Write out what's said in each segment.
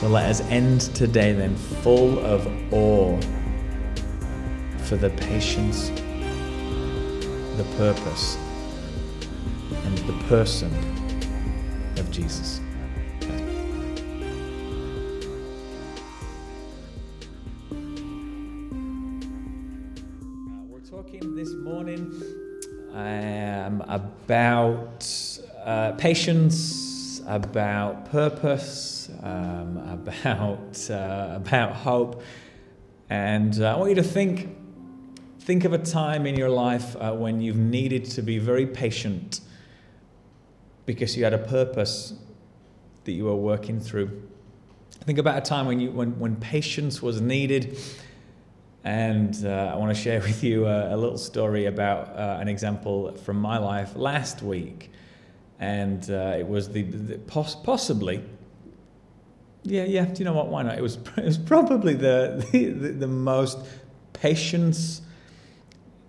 So let us end today then full of awe for the patience, the purpose, and the person of Jesus. We're talking this morning um, about uh, patience, about purpose, about uh, about hope, and uh, I want you to think think of a time in your life uh, when you've needed to be very patient because you had a purpose that you were working through. Think about a time when you when, when patience was needed and uh, I want to share with you a, a little story about uh, an example from my life last week. And uh, it was the, the poss- possibly, yeah, yeah, do you know what? Why not? It was, it was probably the, the, the most patience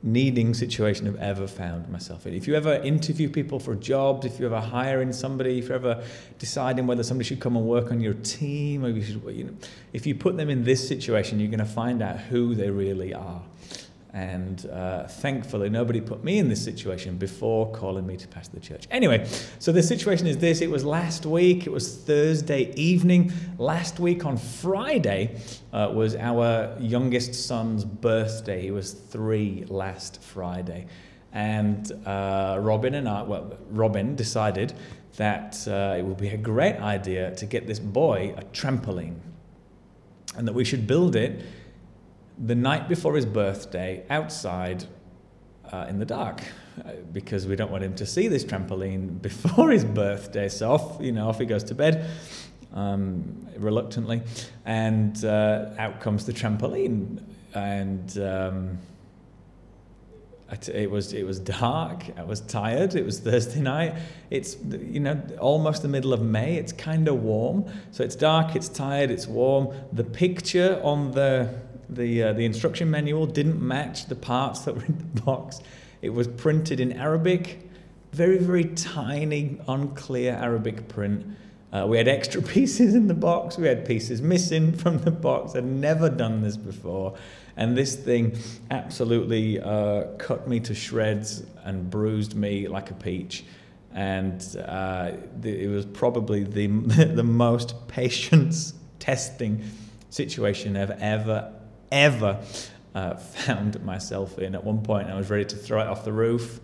needing situation I've ever found myself in. If you ever interview people for jobs, if you ever hiring somebody, if you're ever deciding whether somebody should come and work on your team, or you should, you know, if you put them in this situation, you're going to find out who they really are. And uh, thankfully, nobody put me in this situation before calling me to pastor the church. Anyway, so the situation is this it was last week, it was Thursday evening. Last week on Friday uh, was our youngest son's birthday. He was three last Friday. And uh, Robin and I, well, Robin decided that uh, it would be a great idea to get this boy a trampoline and that we should build it the night before his birthday outside uh, in the dark uh, because we don't want him to see this trampoline before his birthday. So off, you know, off he goes to bed um, reluctantly, and uh, out comes the trampoline, and. Um, it was it was dark. I was tired. It was Thursday night. It's you know almost the middle of May. It's kind of warm. So it's dark. It's tired. It's warm. The picture on the the uh, the instruction manual didn't match the parts that were in the box. It was printed in Arabic, very very tiny, unclear Arabic print. Uh, we had extra pieces in the box. We had pieces missing from the box. I'd never done this before. And this thing absolutely uh, cut me to shreds and bruised me like a peach. And uh, it was probably the, the most patience testing situation I've ever, ever uh, found myself in. At one point, I was ready to throw it off the roof.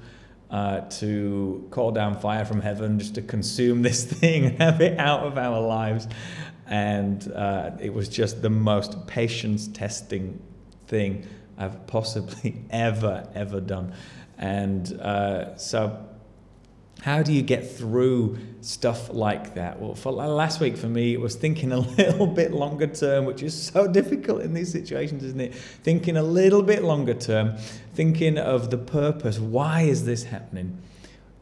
Uh, to call down fire from heaven just to consume this thing and have it out of our lives. And uh, it was just the most patience testing thing I've possibly ever, ever done. And uh, so, how do you get through stuff like that? Well, for last week for me, it was thinking a little bit longer term, which is so difficult in these situations, isn't it? Thinking a little bit longer term, thinking of the purpose. Why is this happening?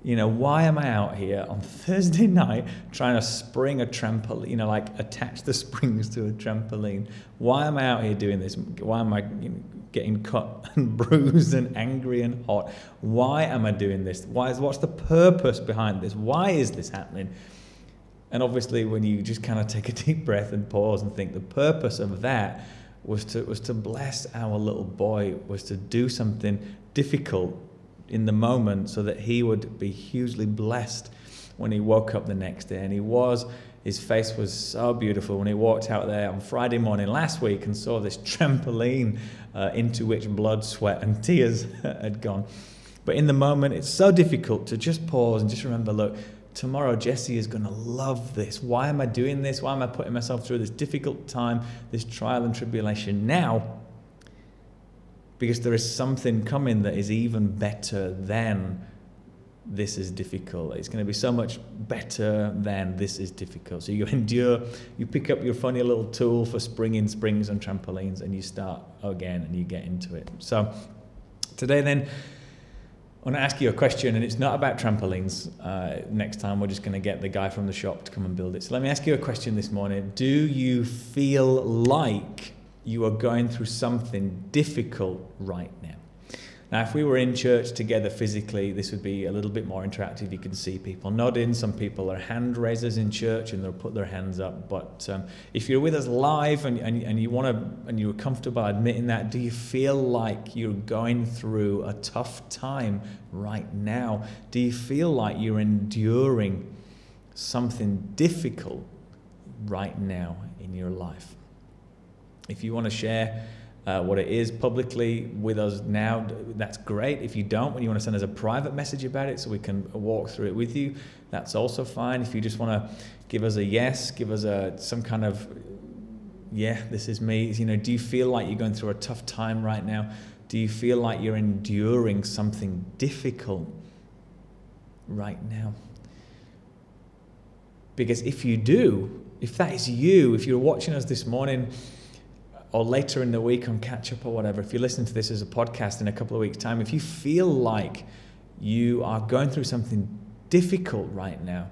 You know, why am I out here on Thursday night trying to spring a trampoline, you know, like attach the springs to a trampoline? Why am I out here doing this? Why am I getting cut and bruised and angry and hot? Why am I doing this? Why is, what's the purpose behind this? Why is this happening? And obviously, when you just kind of take a deep breath and pause and think, the purpose of that was to, was to bless our little boy, was to do something difficult in the moment so that he would be hugely blessed when he woke up the next day. And he was, his face was so beautiful when he walked out there on Friday morning last week and saw this trampoline uh, into which blood, sweat, and tears had gone. But in the moment, it's so difficult to just pause and just remember look, tomorrow Jesse is going to love this. Why am I doing this? Why am I putting myself through this difficult time, this trial and tribulation now? because there is something coming that is even better than this is difficult. It's going to be so much better than this is difficult. So you endure, you pick up your funny little tool for springing springs and trampolines, and you start again and you get into it. So today, then, I want to ask you a question, and it's not about trampolines. Uh, next time, we're just going to get the guy from the shop to come and build it. So let me ask you a question this morning. Do you feel like you are going through something difficult right now. Now, if we were in church together physically, this would be a little bit more interactive. You can see people nodding. Some people are hand raisers in church and they'll put their hands up. But um, if you're with us live and, and, and you want to and you're comfortable admitting that, do you feel like you're going through a tough time right now? Do you feel like you're enduring something difficult right now in your life? If you want to share, uh, what it is publicly with us now, that's great. If you don't, when you want to send us a private message about it so we can walk through it with you, that's also fine. If you just want to give us a yes, give us a some kind of yeah, this is me. You know, do you feel like you're going through a tough time right now? Do you feel like you're enduring something difficult right now? Because if you do, if that is you, if you're watching us this morning, or later in the week on catch up or whatever, if you listen to this as a podcast in a couple of weeks' time, if you feel like you are going through something difficult right now,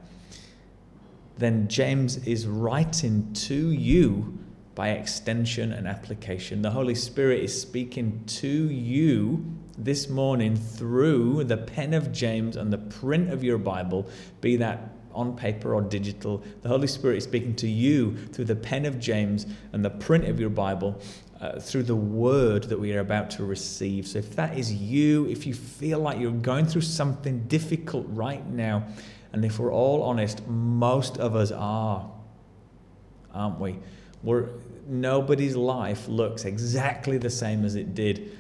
then James is writing to you by extension and application. The Holy Spirit is speaking to you this morning through the pen of James and the print of your Bible, be that on paper or digital. The Holy Spirit is speaking to you through the pen of James and the print of your Bible. Uh, through the word that we are about to receive. So, if that is you, if you feel like you're going through something difficult right now, and if we're all honest, most of us are, aren't we? We're, nobody's life looks exactly the same as it did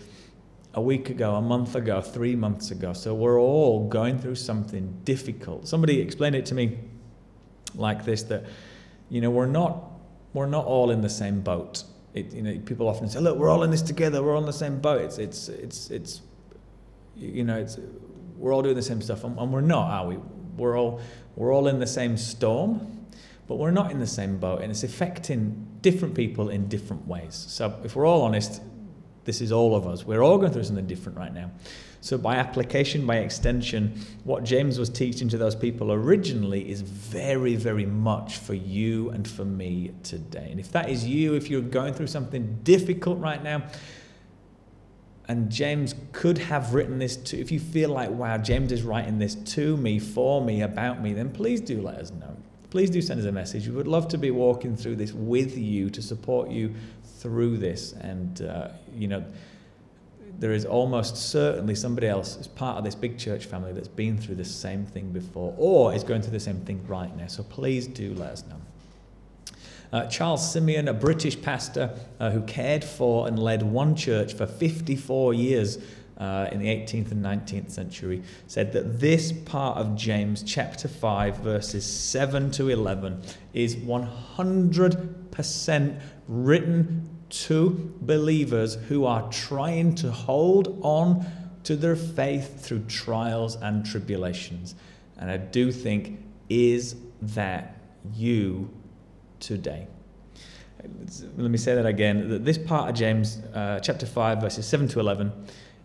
a week ago, a month ago, three months ago. So we're all going through something difficult. Somebody explained it to me like this that, you know, we're not, we're not all in the same boat. It, you know, people often say, look, we're all in this together. We're all in the same boat. It's, it's, it's, it's you know, it's, we're all doing the same stuff. And, and we're not, are we? We're all, we're all in the same storm, but we're not in the same boat. And it's affecting different people in different ways. So if we're all honest, this is all of us. We're all going through something different right now. So, by application, by extension, what James was teaching to those people originally is very, very much for you and for me today. And if that is you, if you're going through something difficult right now, and James could have written this to, if you feel like, wow, James is writing this to me, for me, about me, then please do let us know. Please do send us a message. We would love to be walking through this with you to support you through this. And, uh, you know, there is almost certainly somebody else as part of this big church family that's been through the same thing before or is going through the same thing right now. So please do let us know. Uh, Charles Simeon, a British pastor uh, who cared for and led one church for 54 years uh, in the 18th and 19th century, said that this part of James chapter 5, verses 7 to 11, is 100% written to believers who are trying to hold on to their faith through trials and tribulations. And I do think, is that you today? Let me say that again. This part of James uh, chapter 5, verses 7 to 11,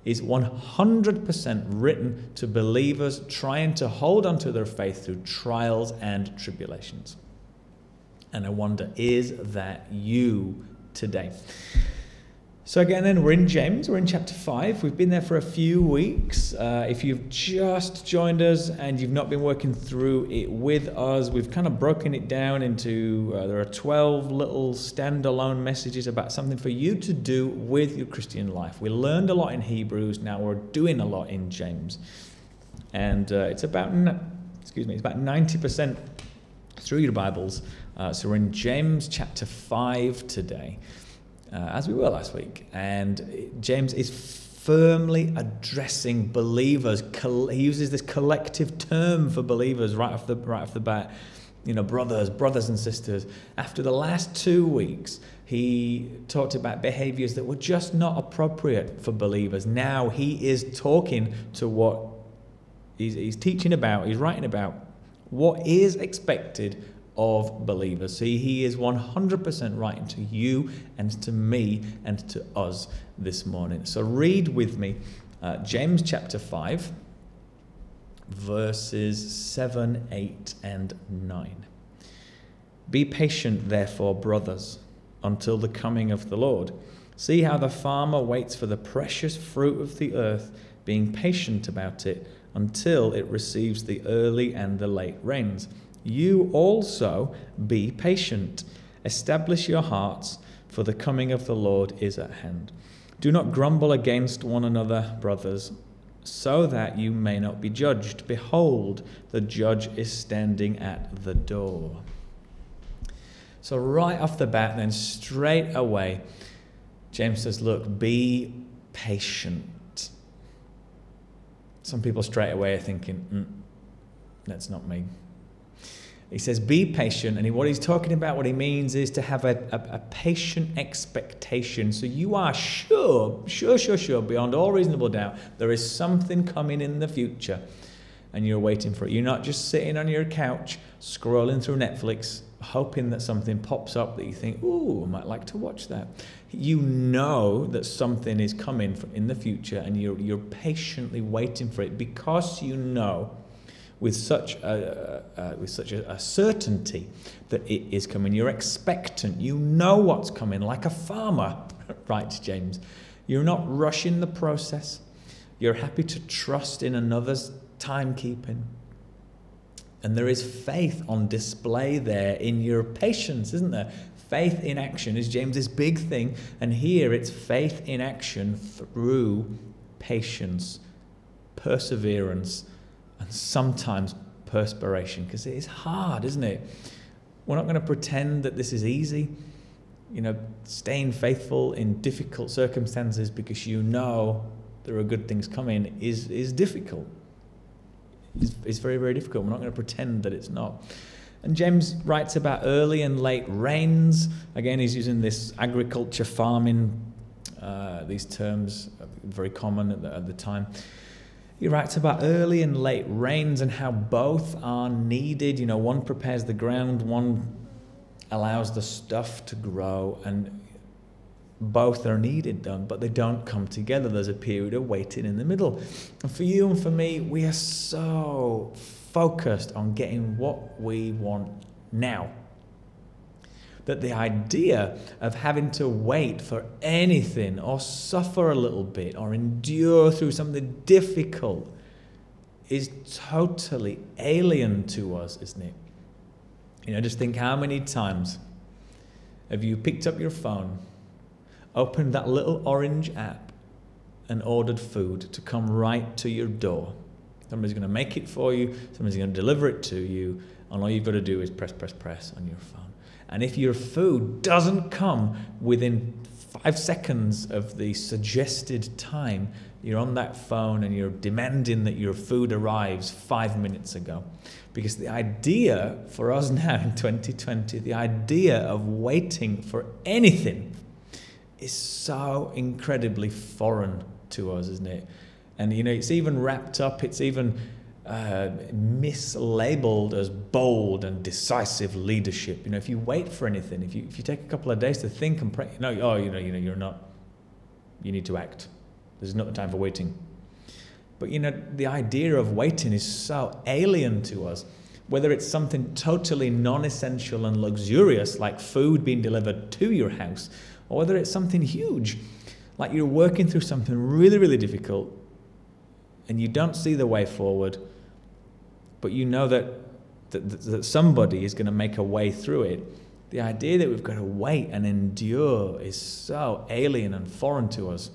is 100% written to believers trying to hold on to their faith through trials and tribulations. And I wonder, is that you today. So, again, then we're in James, we're in chapter 5. We've been there for a few weeks. Uh, if you've just joined us and you've not been working through it with us, we've kind of broken it down into uh, there are 12 little standalone messages about something for you to do with your Christian life. We learned a lot in Hebrews, now we're doing a lot in James. And uh, it's about, excuse me, it's about 90% through your Bibles. Uh, so we're in James chapter 5 today, uh, as we were last week. And James is firmly addressing believers. He uses this collective term for believers right off the, right off the bat. You know, brothers, brothers and sisters. After the last two weeks, he talked about behaviors that were just not appropriate for believers. Now he is talking to what he's, he's teaching about, he's writing about what is expected of believers. See, he is 100% writing to you and to me and to us this morning. So read with me uh, James chapter 5, verses 7, 8, and 9. Be patient, therefore, brothers, until the coming of the Lord. See how the farmer waits for the precious fruit of the earth, being patient about it until it receives the early and the late rains. You also be patient. Establish your hearts, for the coming of the Lord is at hand. Do not grumble against one another, brothers, so that you may not be judged. Behold, the judge is standing at the door. So, right off the bat, then straight away, James says, Look, be patient. Some people straight away are thinking, mm, That's not me. He says, Be patient. And what he's talking about, what he means is to have a, a, a, patient expectation. So you are sure, sure, sure, sure, beyond all reasonable doubt, there is something coming in the future and you're waiting for it. You're not just sitting on your couch scrolling through Netflix, hoping that something pops up that you think, ooh, I might like to watch that. You know that something is coming in the future and you're, you're patiently waiting for it because you know with such a, uh, with such a, a, certainty that it is coming. You're expectant. You know what's coming, like a farmer, writes James. You're not rushing the process. You're happy to trust in another's timekeeping. And there is faith on display there in your patience, isn't there? Faith in action is James's big thing. And here it's faith in action through patience, perseverance, and sometimes perspiration, because it is hard, isn't it? We're not going to pretend that this is easy. You know, staying faithful in difficult circumstances because you know there are good things coming is, is difficult. It's, it's very, very difficult. We're not going to pretend that it's not. And James writes about early and late rains. Again, he's using this agriculture, farming, uh, these terms, very common at the, at the time. He writes about early and late rains and how both are needed. You know, one prepares the ground, one allows the stuff to grow, and both are needed done, but they don't come together. There's a period of waiting in the middle. And for you and for me, we are so focused on getting what we want now that the idea of having to wait for anything or suffer a little bit or endure through something difficult is totally alien to us, isn't it? You know, just think how many times have you picked up your phone, opened that little orange app, and ordered food to come right to your door? Somebody's going to make it for you, somebody's going to deliver it to you, and all you've got to do is press, press, press on your phone. And if your food doesn't come within five seconds of the suggested time, you're on that phone and you're demanding that your food arrives five minutes ago. Because the idea for us now in 2020, the idea of waiting for anything is so incredibly foreign to us, isn't it? And you know, it's even wrapped up, it's even uh, mislabeled as bold and decisive leadership. You know, if you wait for anything, if you if you take a couple of days to think and pray, no, oh, you know, you know, you're not. You need to act. There's not the time for waiting. But you know, the idea of waiting is so alien to us. Whether it's something totally non-essential and luxurious, like food being delivered to your house, or whether it's something huge, like you're working through something really, really difficult, and you don't see the way forward but you know that, that, that somebody is going to make a way through it. The idea that we've got to wait and endure is so alien and foreign to us.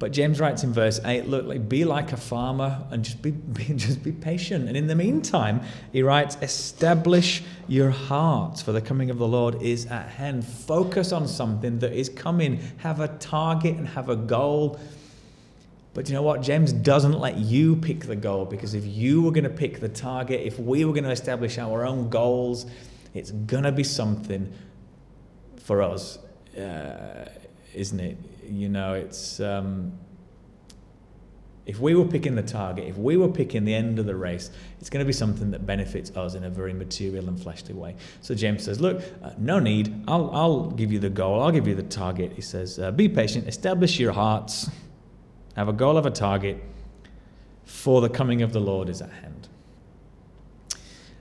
But James writes in verse 8, look, like, be like a farmer and just be, be, just be patient. And in the meantime, he writes, establish your hearts, for the coming of the Lord is at hand. Focus on something that is coming. Have a target and have a goal but you know what? James doesn't let you pick the goal because if you were going to pick the target, if we were going to establish our own goals, it's going to be something for us, uh, isn't it? You know, it's. Um, if we were picking the target, if we were picking the end of the race, it's going to be something that benefits us in a very material and fleshly way. So James says, Look, uh, no need. I'll, I'll give you the goal. I'll give you the target. He says, uh, Be patient, establish your hearts have a goal, have a target, for the coming of the Lord is at hand.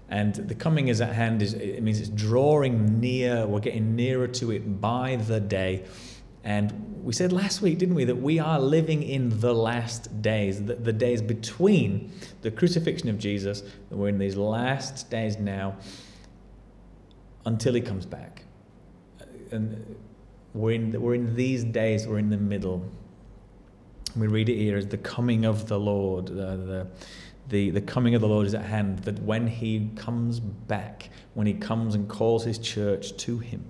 And the coming is at hand is it means it's drawing near, we're getting nearer to it by the day. And we said last week, didn't we, that we are living in the last days, the, the days between the crucifixion of Jesus, that we're in these last days now until he comes back. And we're in, we're in these days, we're in the middle. We read it here as the coming of the Lord. The, the, the, coming of the Lord is at hand, that when he comes back, when he comes and calls his church to him,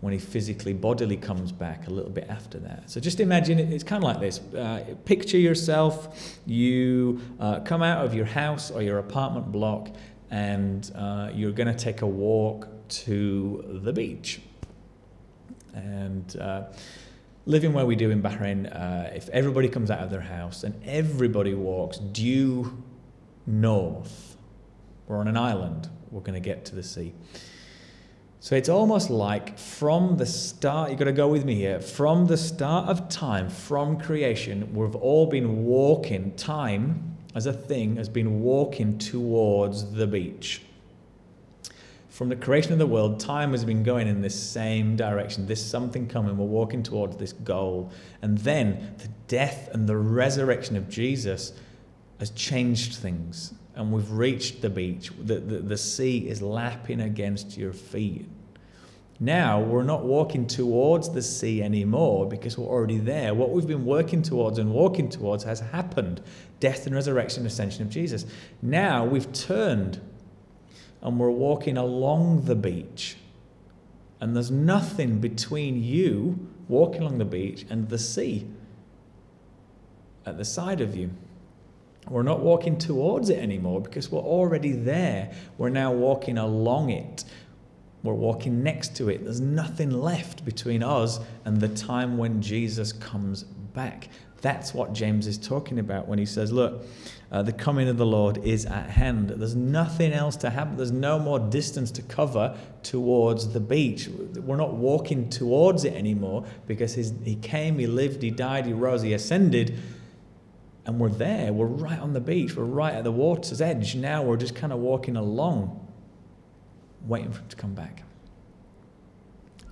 when he physically, bodily comes back a little bit after that. So just imagine it, it's kind of like this. Uh, picture yourself, you uh, come out of your house or your apartment block, and uh, you're going to take a walk to the beach. And uh, living where we do in Bahrain, uh, if everybody comes out of their house and everybody walks due north, we're on an island, we're going to get to the sea. So it's almost like from the start, you've got to go with me here, from the start of time, from creation, we've all been walking, time as a thing has been walking towards the beach. From the creation of the world, time has been going in this same direction. This something coming. We're walking towards this goal. And then the death and the resurrection of Jesus has changed things and we've reached the beach. The, the, the sea is lapping against your feet. Now we're not walking towards the sea anymore because we're already there. What we've been working towards and walking towards has happened death and resurrection, ascension of Jesus. Now we've turned and we're walking along the beach. And there's nothing between you walking along the beach and the sea at the side of you. We're not walking towards it anymore because we're already there. We're now walking along it. We're walking next to it. There's nothing left between us and the time when Jesus comes back. That's what James is talking about when he says, Look, uh, the coming of the Lord is at hand. There's nothing else to happen. There's no more distance to cover towards the beach. We're not walking towards it anymore because his, he came, he lived, he died, he rose, he ascended and we're there. We're right on the beach. We're right at the water's edge. Now we're just kind of walking along, waiting for him to come back.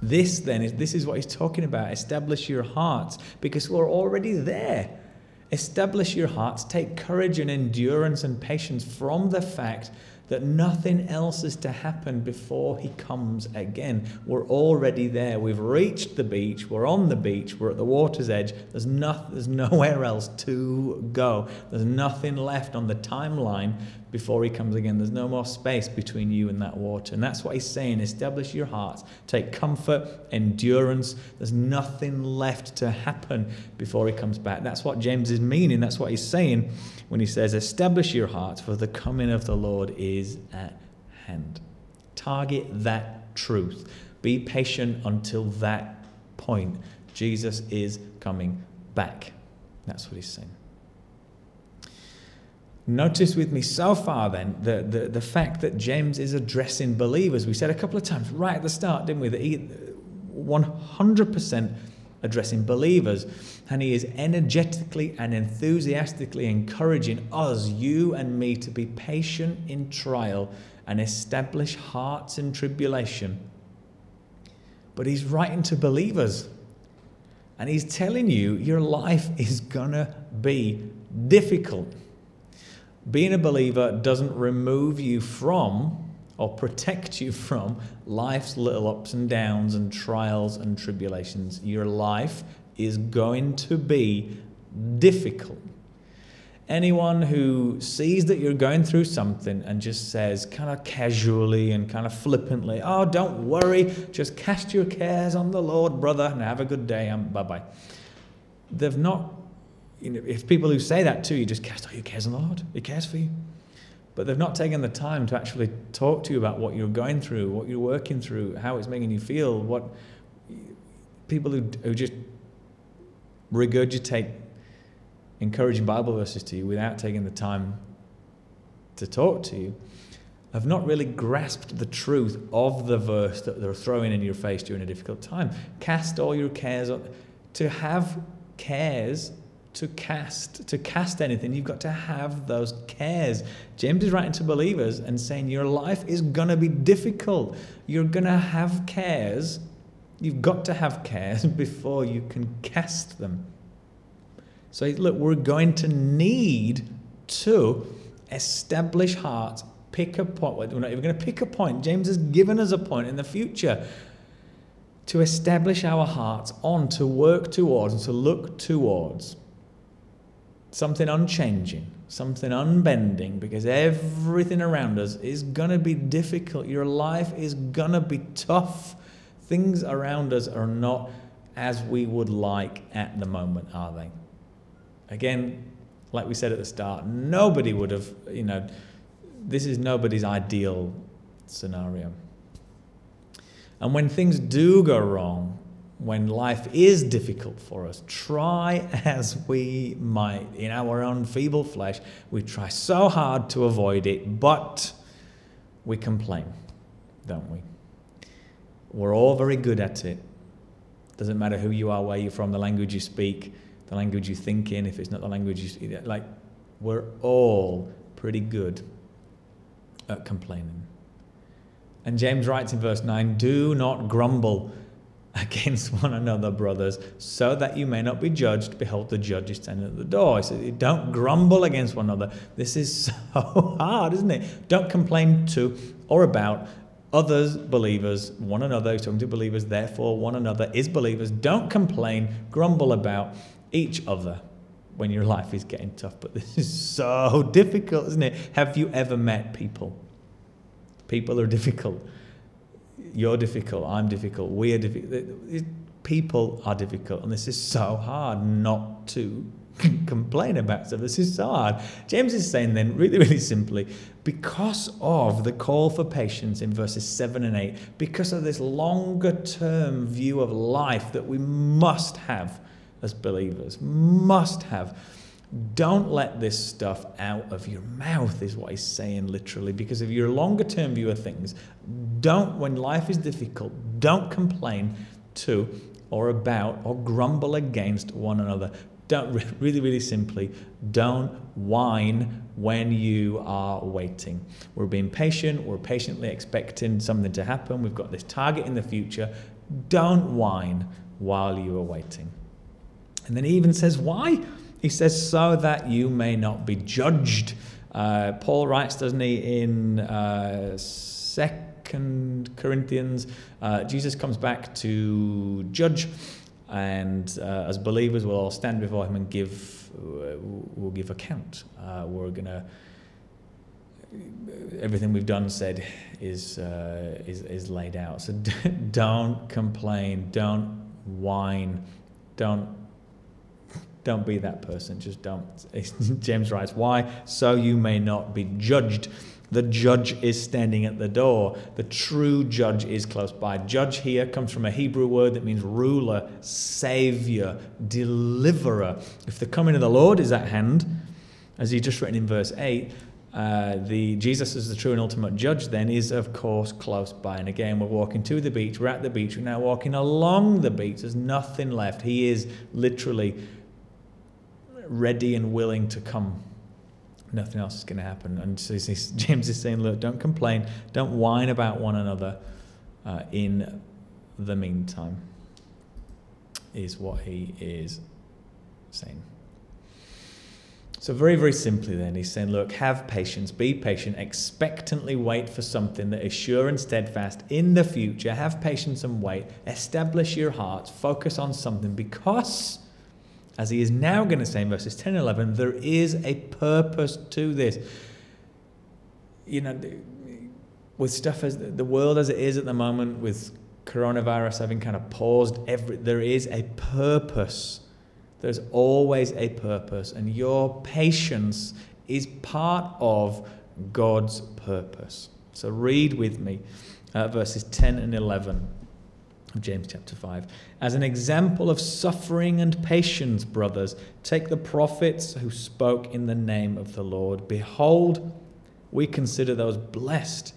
This then is this is what he's talking about. Establish your hearts because we're already there. Establish your hearts. Take courage and endurance and patience from the fact that nothing else is to happen before he comes again. We're already there. We've reached the beach. We're on the beach. We're at the water's edge. There's, no, there's nowhere else to go. There's nothing left on the timeline before he comes again. There's no more space between you and that water. And that's what he's saying. Establish your hearts. Take comfort, endurance. There's nothing left to happen before he comes back. That's what James is meaning. That's what he's saying when he says, Establish your hearts, for the coming of the Lord is at hand. Target that truth. Be patient until that point. Jesus is coming back. That's what he's saying. Notice with me so far then the, the, the fact that James is addressing believers. We said a couple of times right at the start, didn't we, that he 100% addressing believers. And he is energetically and enthusiastically encouraging us, you and me, to be patient in trial and establish hearts in tribulation. But he's writing to believers. And he's telling you your life is going to be difficult. Being a believer doesn't remove you from or protect you from life's little ups and downs and trials and tribulations. Your life is going to be difficult. Anyone who sees that you're going through something and just says, kind of casually and kind of flippantly, Oh, don't worry, just cast your cares on the Lord, brother, and have a good day, um, and bye bye. They've not you know, if people who say that to you just cast all your cares oh, on the Lord, He cares for you. But they've not taken the time to actually talk to you about what you're going through, what you're working through, how it's making you feel. What people who, who just regurgitate encouraging Bible verses to you without taking the time to talk to you have not really grasped the truth of the verse that they're throwing in your face during a difficult time. Cast all your cares on. To have cares to cast to cast anything you've got to have those cares. James is writing to believers and saying your life is going to be difficult. You're going to have cares. You've got to have cares before you can cast them. So look we're going to need to establish hearts pick a point. We're not even going to pick a point. James has given us a point in the future. To establish our hearts on to work towards and to look towards something unchanging, something unbending, because everything around us is going to be difficult. Your life is going to be tough. Things around us are not as we would like at the moment, are they? Again, like we said at the start, nobody would have, you know, this is nobody's ideal scenario. And when things do go wrong, when life is difficult for us, try as we might in our own feeble flesh, we try so hard to avoid it, but we complain, don't we? We're all very good at it. Doesn't matter who you are, where you're from, the language you speak, the language you think in, if it's not the language you like, we're all pretty good at complaining. And James writes in verse 9 Do not grumble against one another, brothers, so that you may not be judged. Behold, the judge is standing at the door. He said, Don't grumble against one another. This is so hard, isn't it? Don't complain to or about others, believers, one another. He's talking to believers, therefore, one another is believers. Don't complain, grumble about each other when your life is getting tough. But this is so difficult, isn't it? Have you ever met people? People are difficult you're difficult, I'm difficult, we are difficult. People are difficult, and this is so hard not to complain about stuff. This is so hard. James is saying then, really, really simply, because of the call for patience in verses 7 and 8, because of this longer term view of life that we must have as believers, must have don't let this stuff out of your mouth, is what he's saying literally. Because of your longer term view of things, don't, when life is difficult, don't complain to or about or grumble against one another. Don't, really, really simply, don't whine when you are waiting. We're being patient, we're patiently expecting something to happen, we've got this target in the future. Don't whine while you are waiting. And then he even says, Why? He says, so that you may not be judged. Uh, Paul writes, doesn't he, in uh, Second Corinthians, uh, Jesus comes back to judge, and uh, as believers, we'll all stand before him and give, uh, we'll give account. Uh, we're going to everything we've done said is uh, is is laid out. So don't complain, don't whine, don't don't be that person. Just don't. James writes, Why? So you may not be judged. The judge is standing at the door. The true judge is close by. Judge here comes from a Hebrew word that means ruler, savior, deliverer. If the coming of the Lord is at hand, as he just written in verse 8, uh, the Jesus as the true and ultimate judge then is of course close by. And again, we're walking to the beach. We're at the beach. We're now walking along the beach. There's nothing left. He is literally ready and willing to come, nothing else is going to happen. And so James is saying, look, don't complain, don't whine about one another uh, in the meantime, is what he is saying. So, very, very simply, then, he's saying, Look, have patience, be patient, expectantly wait for something that is sure and steadfast in the future. Have patience and wait. Establish your heart, focus on something because as he is now going to say in verses 10 and 11, there is a purpose to this. You know, with stuff as the world as it is at the moment, with coronavirus having kind of paused, every, there is a purpose. There's always a purpose, and your patience is part of God's purpose. So read with me uh, verses 10 and 11 of James chapter 5. As an example of suffering and patience, brothers, take the prophets who spoke in the name of the Lord. Behold, we consider those blessed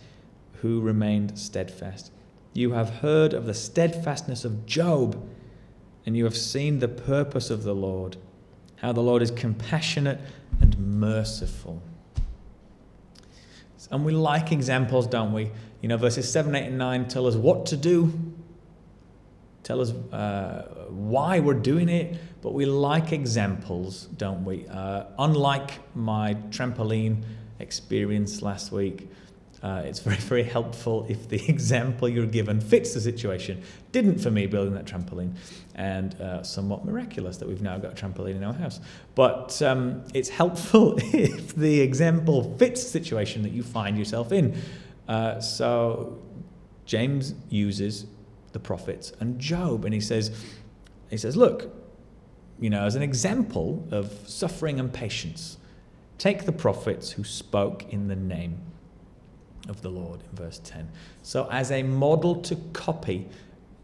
who remained steadfast. You have heard of the steadfastness of Job, and you have seen the purpose of the Lord, how the Lord is compassionate and merciful. And we like examples, don't we? You know, verses 7, 8, and 9 tell us what to do, tell us uh, why we're doing it, but we like examples, don't we? Uh, unlike my trampoline experience last week, uh, it's very, very helpful if the example you're given fits the situation. Didn't for me building that trampoline, and uh, somewhat miraculous that we've now got a trampoline in our house. But um, it's helpful if the example fits the situation that you find yourself in. Uh, so James uses the prophets and Job, and he says, he says, look, you know, as an example of suffering and patience, take the prophets who spoke in the name of the Lord in verse 10. So, as a model to copy,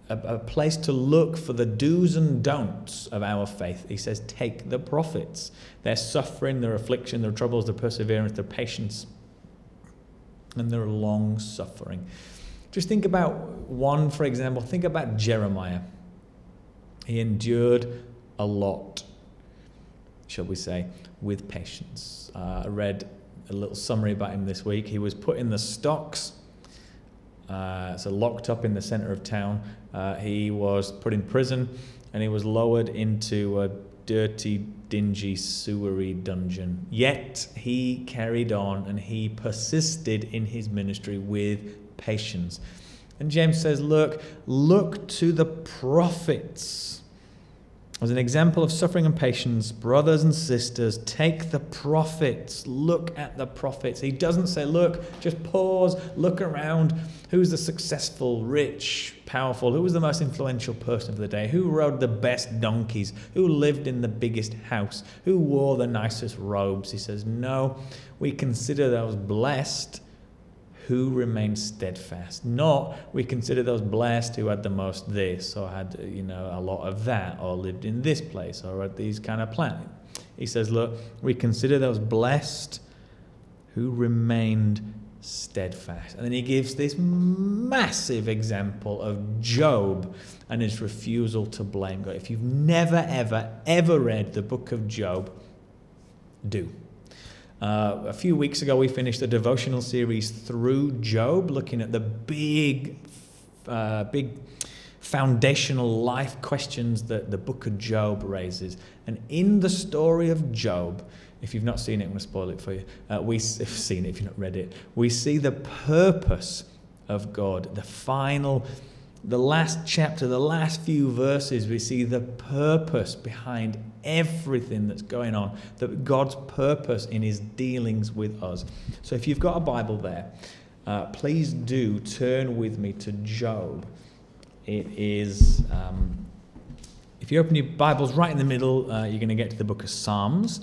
a, a, place to look for the do's and don'ts of our faith, he says, take the prophets. Their suffering, their affliction, their troubles, their perseverance, their patience, and their long suffering. Just think about one, for example, think about Jeremiah. He endured a lot, shall we say, with patience. Uh, I read a little summary about him this week. He was put in the stocks, uh, so locked up in the center of town. Uh, he was put in prison and he was lowered into a dirty, dingy, sewery dungeon. Yet he carried on and he persisted in his ministry with patience. And James says, Look, look to the prophets as an example of suffering and patience, brothers and sisters, take the prophets. Look at the prophets. He doesn't say, look, just pause, look around. Who's the successful, rich, powerful? Who was the most influential person of the day? Who rode the best donkeys? Who lived in the biggest house? Who wore the nicest robes? He says, no, we consider those blessed who remained steadfast. Not we consider those blessed who had the most this or had you know a lot of that or lived in this place or at these kind of planet. He says, look, we consider those blessed who remained steadfast. And then he gives this massive example of Job and his refusal to blame God. If you've never, ever, ever read the book of Job, do. Uh, a few weeks ago, we finished a devotional series through Job, looking at the big, uh, big foundational life questions that the book of Job raises. And in the story of Job, if you've not seen it, I'm going to spoil it for you. Uh, we, if seen it, if you've not read it, we see the purpose of God, the final the last chapter, the last few verses, we see the purpose behind everything that's going on, that God's purpose in his dealings with us. So if you've got a Bible there, uh, please do turn with me to Job. It is, um, if you open your Bibles right in the middle, uh, you're going to get to the book of Psalms,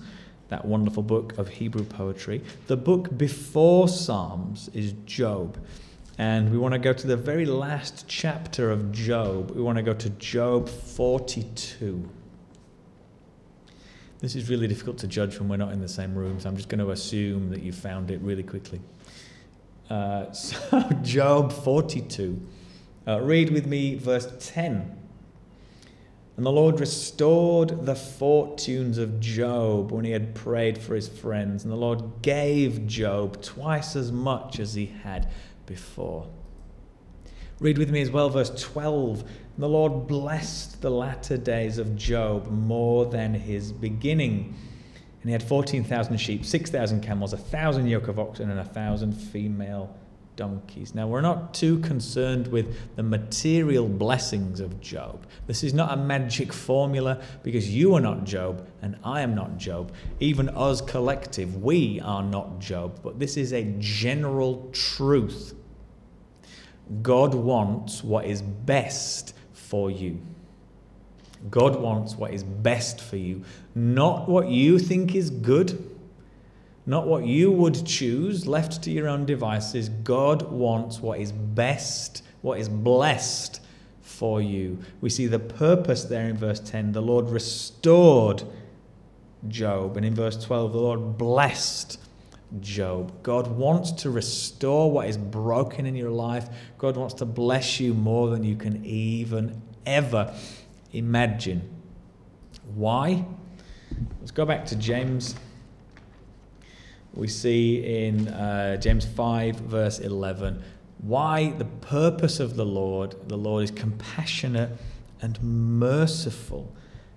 that wonderful book of Hebrew poetry. The book before Psalms is Job. And we want to go to the very last chapter of Job. We want to go to Job 42. This is really difficult to judge when we're not in the same room, so I'm just going to assume that you found it really quickly. Uh, so, Job 42. Uh, read with me verse 10. And the Lord restored the fortunes of Job when he had prayed for his friends. And the Lord gave Job twice as much as he had before. Read with me as well, verse 12. The Lord blessed the latter days of Job more than his beginning. And he had 14,000 sheep, 6,000 camels, a 1,000 yoke of oxen, and a 1,000 female donkeys. Now, we're not too concerned with the material blessings of Job. This is not a magic formula because you are not Job and I am not Job. Even us collective, we are not Job. But this is a general truth God wants what is best for you. God wants what is best for you, not what you think is good, not what you would choose left to your own devices. God wants what is best, what is blessed for you. We see the purpose there in verse 10. The Lord restored Job, and in verse 12, the Lord blessed Job. God wants to restore what is broken in your life. God wants to bless you more than you can even ever imagine. Why? Let's go back to James. We see in uh, James 5, verse 11, why the purpose of the Lord, the Lord is compassionate and merciful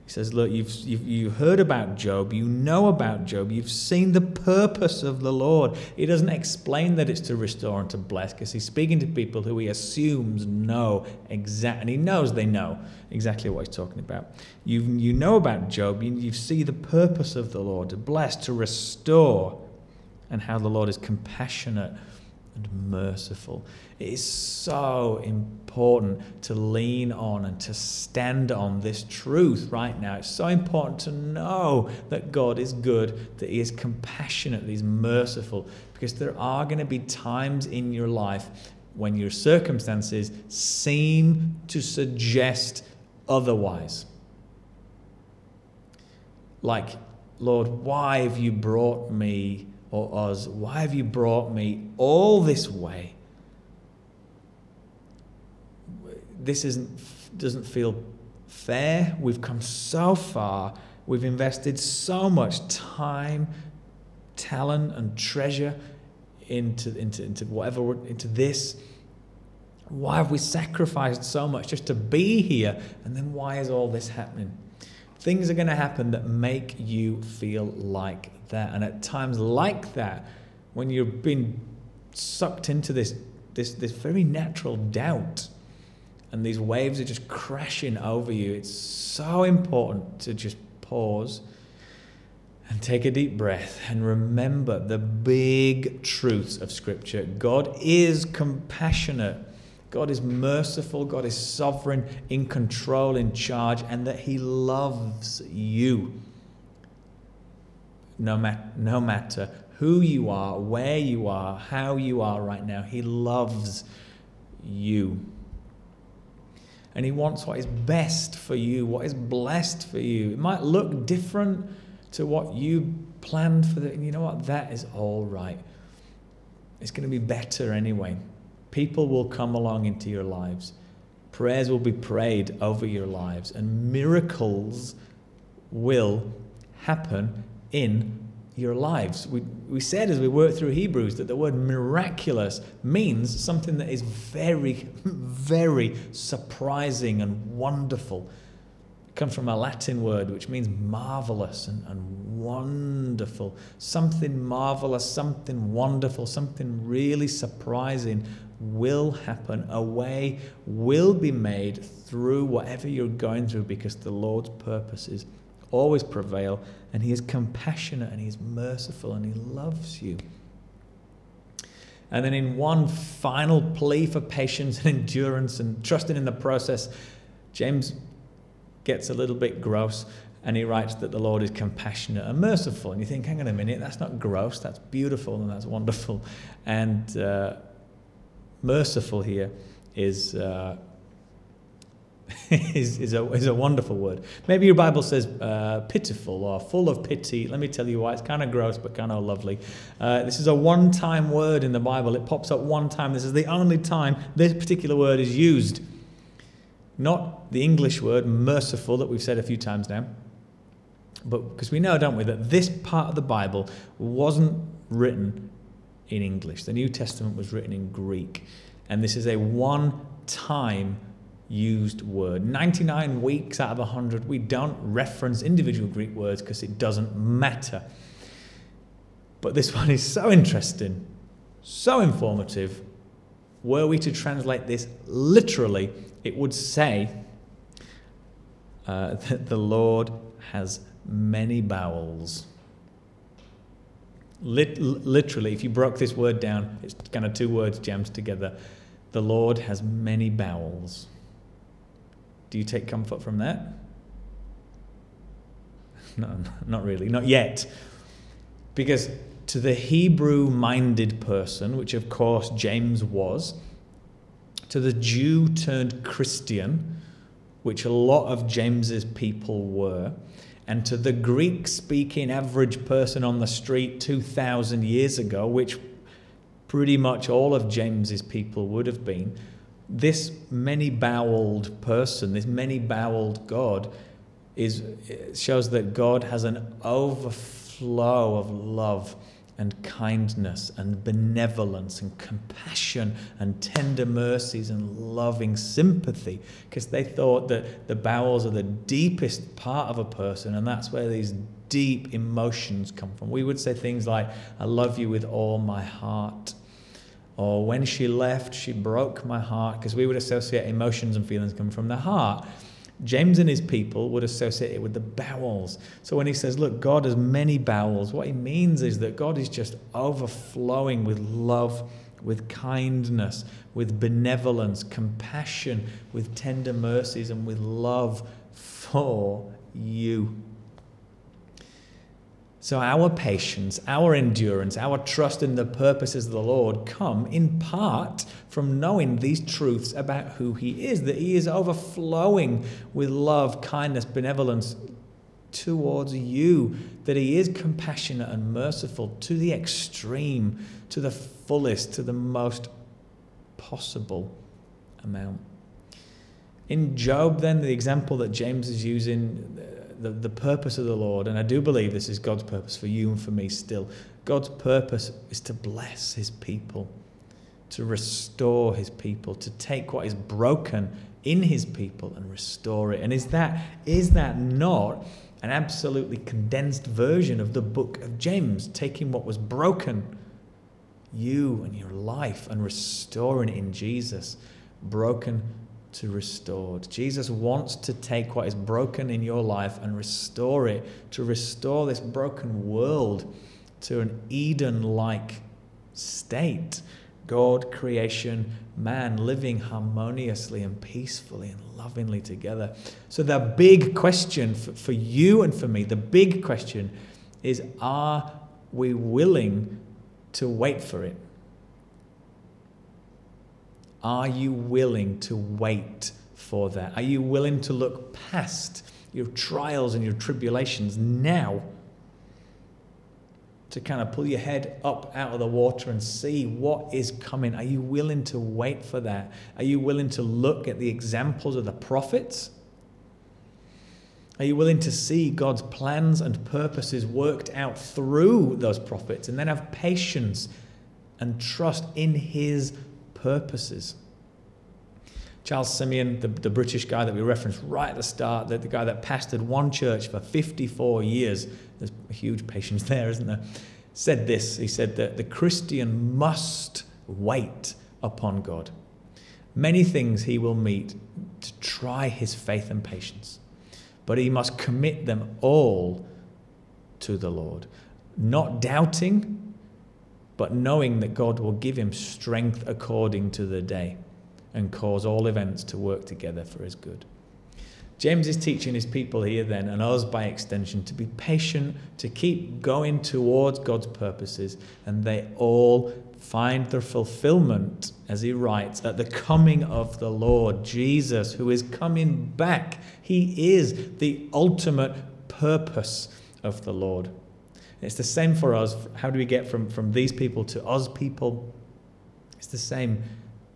he says, Look, you've, you've, you've heard about Job, you know about Job, you've seen the purpose of the Lord. He doesn't explain that it's to restore and to bless because he's speaking to people who he assumes know exactly, and he knows they know exactly what he's talking about. You, you know about Job, you, you see the purpose of the Lord to bless, to restore, and how the Lord is compassionate and merciful. It is so important to lean on and to stand on this truth right now. It's so important to know that God is good, that He is compassionate, that He's merciful, because there are going to be times in your life when your circumstances seem to suggest otherwise. Like, Lord, why have you brought me or us, why have you brought me all this way? This isn't, doesn't feel fair. We've come so far. We've invested so much time, talent, and treasure into, into, into whatever, into this. Why have we sacrificed so much just to be here? And then why is all this happening? Things are going to happen that make you feel like that. And at times like that, when you've been sucked into this, this, this very natural doubt, and these waves are just crashing over you, it's so important to just pause and take a deep breath and remember the big truths of Scripture. God is compassionate. God is merciful, God is sovereign, in control, in charge, and that He loves you no, mat- no matter who you are, where you are, how you are right now. He loves you. And He wants what is best for you, what is blessed for you. It might look different to what you planned for the. You know what? That is all right. It's going to be better anyway. People will come along into your lives. Prayers will be prayed over your lives, and miracles will happen in your lives. We, we said as we worked through Hebrews that the word miraculous means something that is very, very surprising and wonderful. It comes from a Latin word which means marvelous and, and wonderful. Something marvelous, something wonderful, something really surprising will happen. A way will be made through whatever you're going through because the Lord's purposes always prevail, and He is compassionate and He is merciful and He loves you. And then, in one final plea for patience and endurance and trusting in the process, James gets a little bit gross and he writes that the Lord is compassionate and merciful. And you think, hang on a minute, that's not gross, that's beautiful and that's wonderful. And uh, merciful here is uh, is, is, a, is a wonderful word. Maybe your Bible says uh, pitiful or full of pity. Let me tell you why. It's kind of gross, but kind of lovely. Uh, this is a one time word in the Bible. It pops up one time. This is the only time this particular word is used. Not the English word merciful that we've said a few times now. But because we know, don't we, that this part of the Bible wasn't written in English. The New Testament was written in Greek. And this is a one time used word. 99 weeks out of 100, we don't reference individual Greek words because it doesn't matter. But this one is so interesting, so informative. Were we to translate this literally, it would say uh, that the Lord has many bowels. Lit- literally, if you broke this word down, it's kind of two words jammed together. The Lord has many bowels. Do you take comfort from that? No, not really, not yet. Because to the Hebrew minded person, which of course James was, to the Jew turned Christian, which a lot of James's people were, and to the Greek speaking average person on the street 2,000 years ago, which pretty much all of James's people would have been, this many boweled person, this many boweled God, is shows that God has an overflow of love and kindness and benevolence and compassion and tender mercies and loving sympathy because they thought that the bowels are the deepest part of a person and that's where these deep emotions come from. We would say things like, I love you with all my heart. Or when she left, she broke my heart, because we would associate emotions and feelings coming from the heart. James and his people would associate it with the bowels. So when he says, Look, God has many bowels, what he means is that God is just overflowing with love, with kindness, with benevolence, compassion, with tender mercies, and with love for you. So, our patience, our endurance, our trust in the purposes of the Lord come in part from knowing these truths about who He is, that He is overflowing with love, kindness, benevolence towards you, that He is compassionate and merciful to the extreme, to the fullest, to the most possible amount. In Job, then, the example that James is using, the, the purpose of the Lord, and I do believe this is God's purpose for you and for me still. God's purpose is to bless his people, to restore his people, to take what is broken in his people and restore it. And is that is that not an absolutely condensed version of the book of James, taking what was broken, you and your life, and restoring it in Jesus, broken to restored. Jesus wants to take what is broken in your life and restore it, to restore this broken world to an Eden like state. God, creation, man living harmoniously and peacefully and lovingly together. So, the big question for, for you and for me, the big question is are we willing to wait for it? Are you willing to wait for that? Are you willing to look past your trials and your tribulations now? To kind of pull your head up out of the water and see what is coming. Are you willing to wait for that? Are you willing to look at the examples of the prophets? Are you willing to see God's plans and purposes worked out through those prophets and then have patience and trust in His purposes. Charles Simeon, the, the British guy that we referenced right at the start, the, the guy that pastored one church for 54 years, there's a huge patience there, isn't there? Said this He said that the Christian must wait upon God. Many things he will meet to try his faith and patience, but he must commit them all to the Lord, not doubting but knowing that God will give him strength according to the day and cause all events to work together for his good. James is teaching his people here, then, and us by extension, to be patient, to keep going towards God's purposes, and they all find their fulfillment, as he writes, at the coming of the Lord Jesus, who is coming back. He is the ultimate purpose of the Lord. It's the same for us. How do we get from, from these people to us people? It's the same.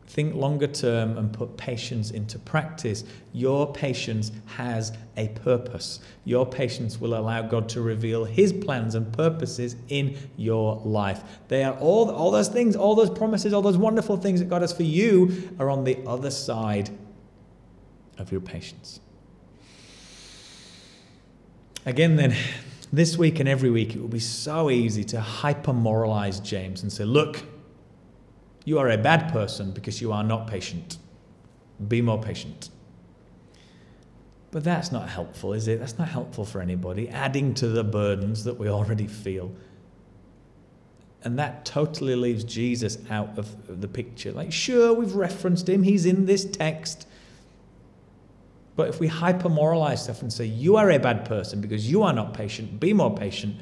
Think longer term and put patience into practice. Your patience has a purpose. Your patience will allow God to reveal His plans and purposes in your life. They are all, all those things, all those promises, all those wonderful things that God has for you are on the other side of your patience. Again, then, this week and every week, it will be so easy to hyper moralize James and say, look, you are a bad person because you are not patient. Be more patient. But that's not helpful, is it? That's not helpful for anybody, adding to the burdens that we already feel. And that totally leaves Jesus out of the picture. Like, sure, we've referenced him, he's in this text. But if we hypermoralize stuff and say, you are a bad person because you are not patient, be more patient,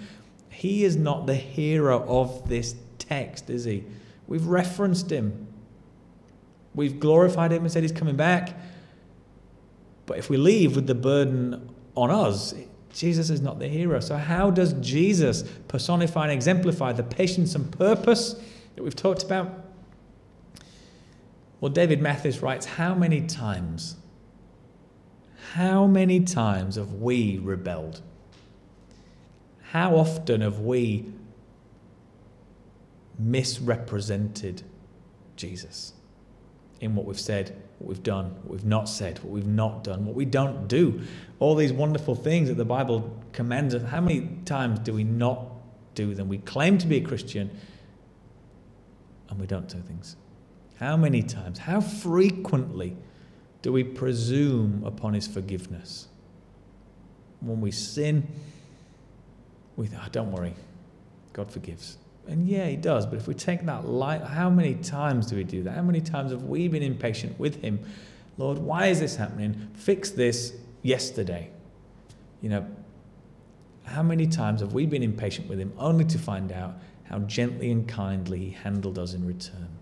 he is not the hero of this text, is he? We've referenced him. We've glorified him and said he's coming back. But if we leave with the burden on us, Jesus is not the hero. So, how does Jesus personify and exemplify the patience and purpose that we've talked about? Well, David Mathis writes How many times How many times have we rebelled? How often have we misrepresented Jesus in what we've said, what we've done, what we've not said, what we've not done, what we don't do? All these wonderful things that the Bible commands us. How many times do we not do them? We claim to be a Christian and we don't do things. How many times, how frequently do we presume upon His forgiveness? When we sin, we oh, don't worry, God forgives. And yeah, He does. But if we take that light, how many times do we do that? How many times have we been impatient with Him? Lord, why is this happening? Fix this yesterday. You know, how many times have we been impatient with Him only to find out how gently and kindly He handled us in return?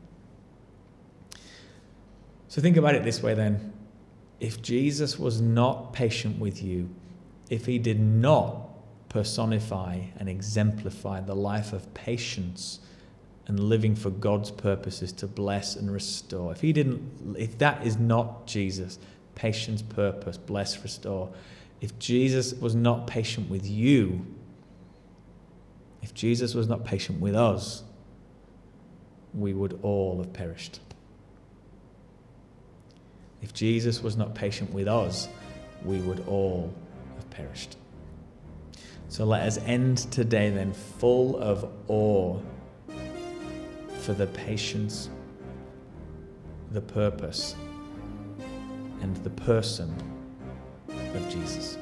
So think about it this way then. If Jesus was not patient with you, if he did not personify and exemplify the life of patience and living for God's purposes to bless and restore, if he didn't if that is not Jesus, patience, purpose, bless, restore, if Jesus was not patient with you, if Jesus was not patient with us, we would all have perished. If Jesus was not patient with us, we would all have perished. So let us end today then full of awe for the patience, the purpose, and the person of Jesus.